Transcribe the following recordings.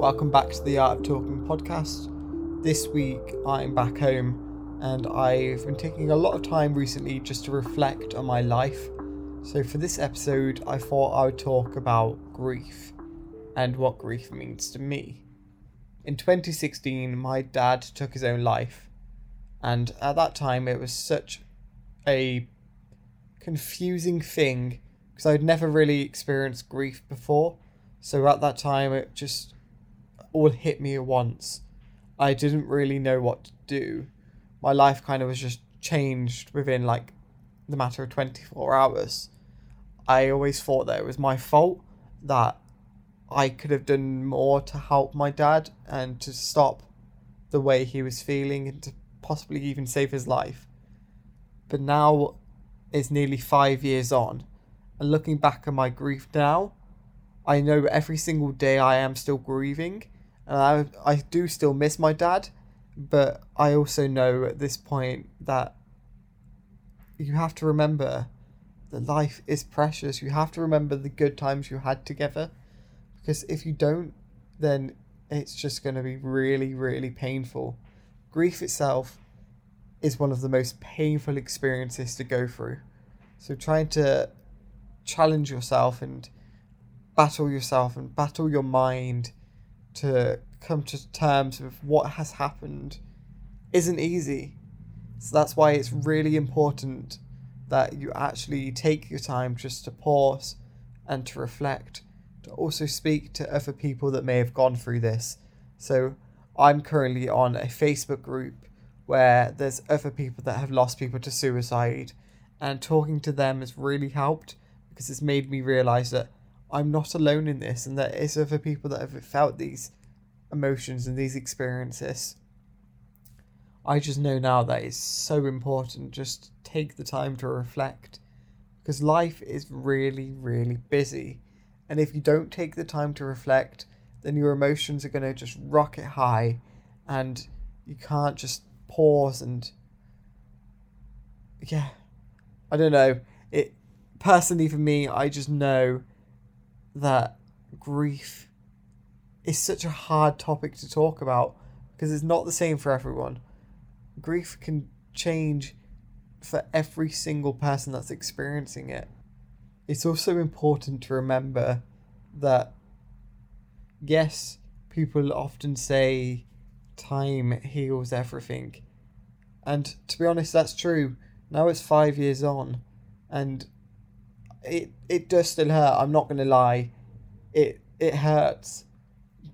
Welcome back to the Art of Talking podcast. This week I'm back home and I've been taking a lot of time recently just to reflect on my life. So, for this episode, I thought I would talk about grief and what grief means to me. In 2016, my dad took his own life, and at that time, it was such a confusing thing because I'd never really experienced grief before. So at that time, it just all hit me at once. I didn't really know what to do. My life kind of was just changed within like the matter of 24 hours. I always thought that it was my fault that I could have done more to help my dad and to stop the way he was feeling and to possibly even save his life. But now it's nearly five years on, and looking back at my grief now, I know every single day I am still grieving and I I do still miss my dad, but I also know at this point that you have to remember that life is precious. You have to remember the good times you had together, because if you don't, then it's just going to be really really painful. Grief itself is one of the most painful experiences to go through. So trying to challenge yourself and battle yourself and battle your mind to come to terms with what has happened isn't easy. So that's why it's really important that you actually take your time just to pause and to reflect, to also speak to other people that may have gone through this. So I'm currently on a Facebook group where there's other people that have lost people to suicide, and talking to them has really helped because it's made me realize that I'm not alone in this and there is other people that have felt these emotions and these experiences. I just know now that it's so important just take the time to reflect because life is really, really busy. And if you don't take the time to reflect, then your emotions are going to just rocket high and you can't just pause and yeah i don't know it personally for me i just know that grief is such a hard topic to talk about because it's not the same for everyone. Grief can change for every single person that's experiencing it. It's also important to remember that, yes, people often say time heals everything. And to be honest, that's true. Now it's five years on, and it it does still hurt. I'm not gonna lie, it it hurts,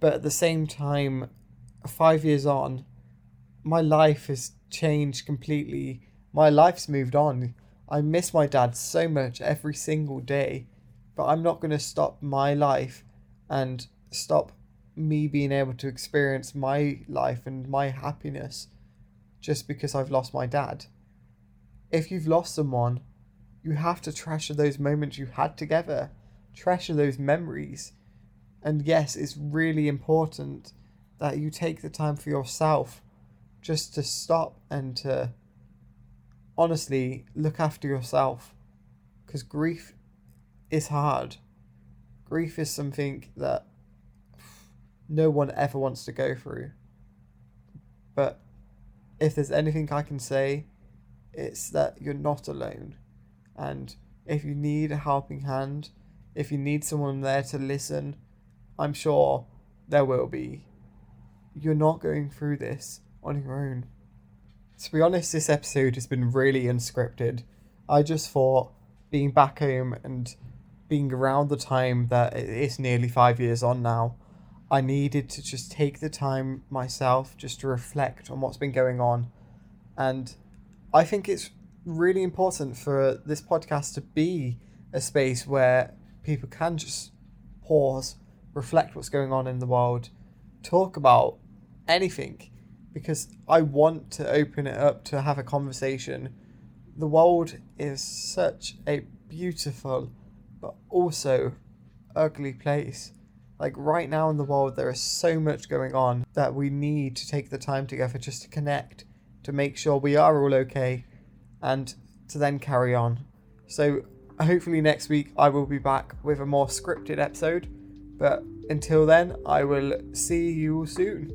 but at the same time, five years on, my life has changed completely. My life's moved on. I miss my dad so much every single day, but I'm not gonna stop my life and stop me being able to experience my life and my happiness just because I've lost my dad. If you've lost someone, you have to treasure those moments you had together, treasure those memories. And yes, it's really important that you take the time for yourself just to stop and to honestly look after yourself because grief is hard. Grief is something that no one ever wants to go through. But if there's anything I can say, it's that you're not alone. And if you need a helping hand, if you need someone there to listen, I'm sure there will be. You're not going through this on your own. To be honest, this episode has been really unscripted. I just thought being back home and being around the time that it's nearly five years on now, I needed to just take the time myself just to reflect on what's been going on. And I think it's really important for this podcast to be a space where people can just pause, reflect what's going on in the world, talk about anything, because I want to open it up to have a conversation. The world is such a beautiful but also ugly place. Like right now in the world, there is so much going on that we need to take the time together just to connect, to make sure we are all okay, and to then carry on. So hopefully next week I will be back with a more scripted episode But until then, I will see you soon.